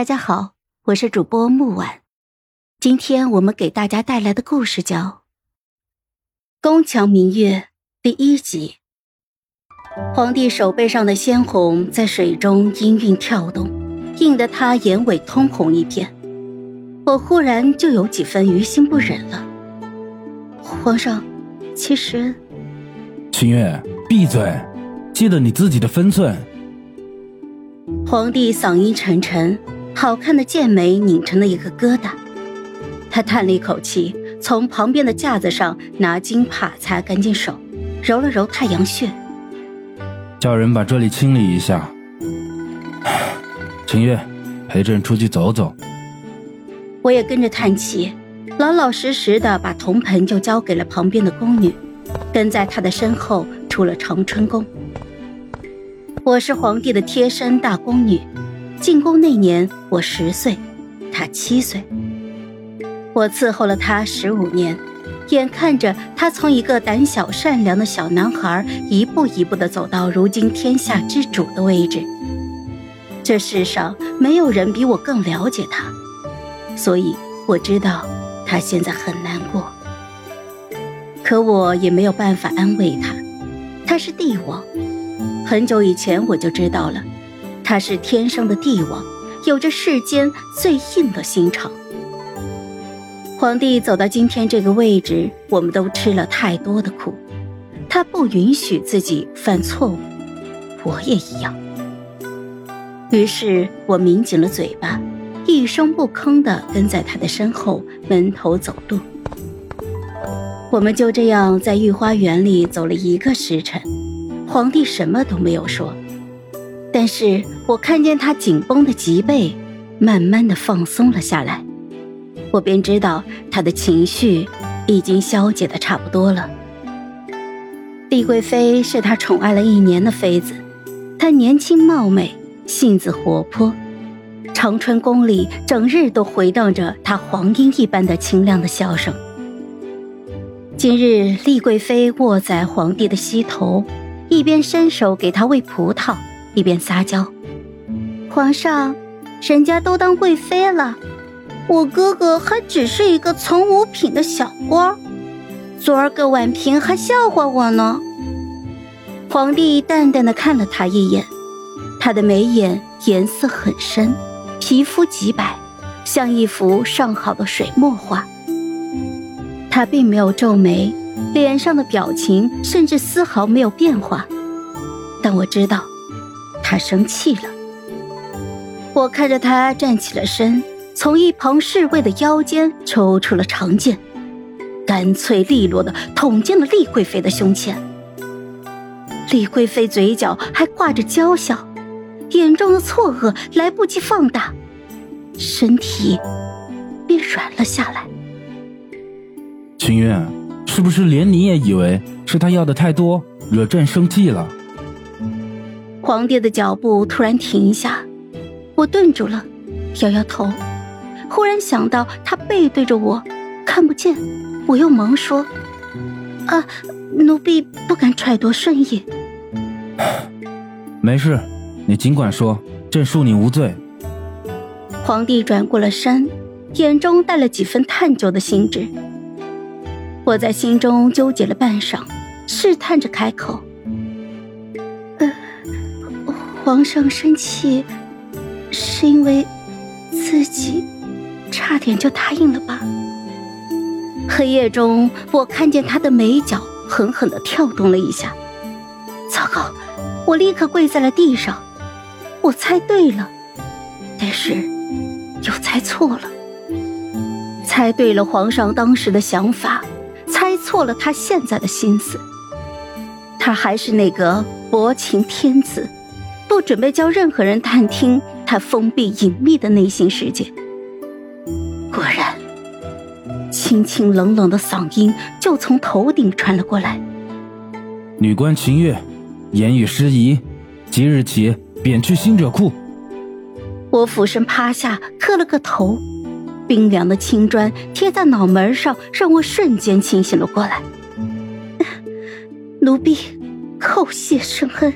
大家好，我是主播木婉，今天我们给大家带来的故事叫《宫墙明月》第一集。皇帝手背上的鲜红在水中氤氲跳动，映得他眼尾通红一片。我忽然就有几分于心不忍了。皇上，其实，秦月，闭嘴，记得你自己的分寸。皇帝嗓音沉沉。好看的剑眉拧成了一个疙瘩，他叹了一口气，从旁边的架子上拿金帕擦干净手，揉了揉太阳穴，叫人把这里清理一下。秦月，陪朕出去走走。我也跟着叹气，老老实实的把铜盆就交给了旁边的宫女，跟在她的身后出了长春宫。我是皇帝的贴身大宫女。进宫那年，我十岁，他七岁。我伺候了他十五年，眼看着他从一个胆小善良的小男孩，一步一步的走到如今天下之主的位置。这世上没有人比我更了解他，所以我知道他现在很难过。可我也没有办法安慰他，他是帝王，很久以前我就知道了。他是天生的帝王，有着世间最硬的心肠。皇帝走到今天这个位置，我们都吃了太多的苦。他不允许自己犯错误，我也一样。于是我抿紧了嘴巴，一声不吭地跟在他的身后闷头走路。我们就这样在御花园里走了一个时辰，皇帝什么都没有说。但是我看见他紧绷的脊背慢慢的放松了下来，我便知道他的情绪已经消解的差不多了。丽贵妃是他宠爱了一年的妃子，她年轻貌美，性子活泼，长春宫里整日都回荡着她黄莺一般的清亮的笑声。今日丽贵妃卧在皇帝的膝头，一边伸手给他喂葡萄。一边撒娇，皇上，人家都当贵妃了，我哥哥还只是一个从五品的小官。昨儿个婉嫔还笑话我呢。皇帝淡淡的看了他一眼，他的眉眼颜色很深，皮肤极白，像一幅上好的水墨画。他并没有皱眉，脸上的表情甚至丝毫没有变化，但我知道。他生气了，我看着他站起了身，从一旁侍卫的腰间抽出了长剑，干脆利落的捅进了厉贵妃的胸前。厉贵妃嘴角还挂着娇笑，眼中的错愕来不及放大，身体便软了下来。秦月，是不是连你也以为是他要的太多，惹朕生气了？皇帝的脚步突然停下，我顿住了，摇摇头，忽然想到他背对着我，看不见，我又忙说：“啊，奴婢不敢揣度顺意。”没事，你尽管说，朕恕你无罪。皇帝转过了身，眼中带了几分探究的兴致。我在心中纠结了半晌，试探着开口。皇上生气，是因为自己差点就答应了吧？黑夜中，我看见他的眉角狠狠的跳动了一下。糟糕！我立刻跪在了地上。我猜对了，但是又猜错了。猜对了皇上当时的想法，猜错了他现在的心思。他还是那个薄情天子。不准备叫任何人探听他封闭隐秘的内心世界。果然，清清冷冷的嗓音就从头顶传了过来：“女官秦月，言语失仪，即日起贬去新者库。”我俯身趴下，磕了个头，冰凉的青砖贴在脑门上，让我瞬间清醒了过来。奴婢叩谢圣恩。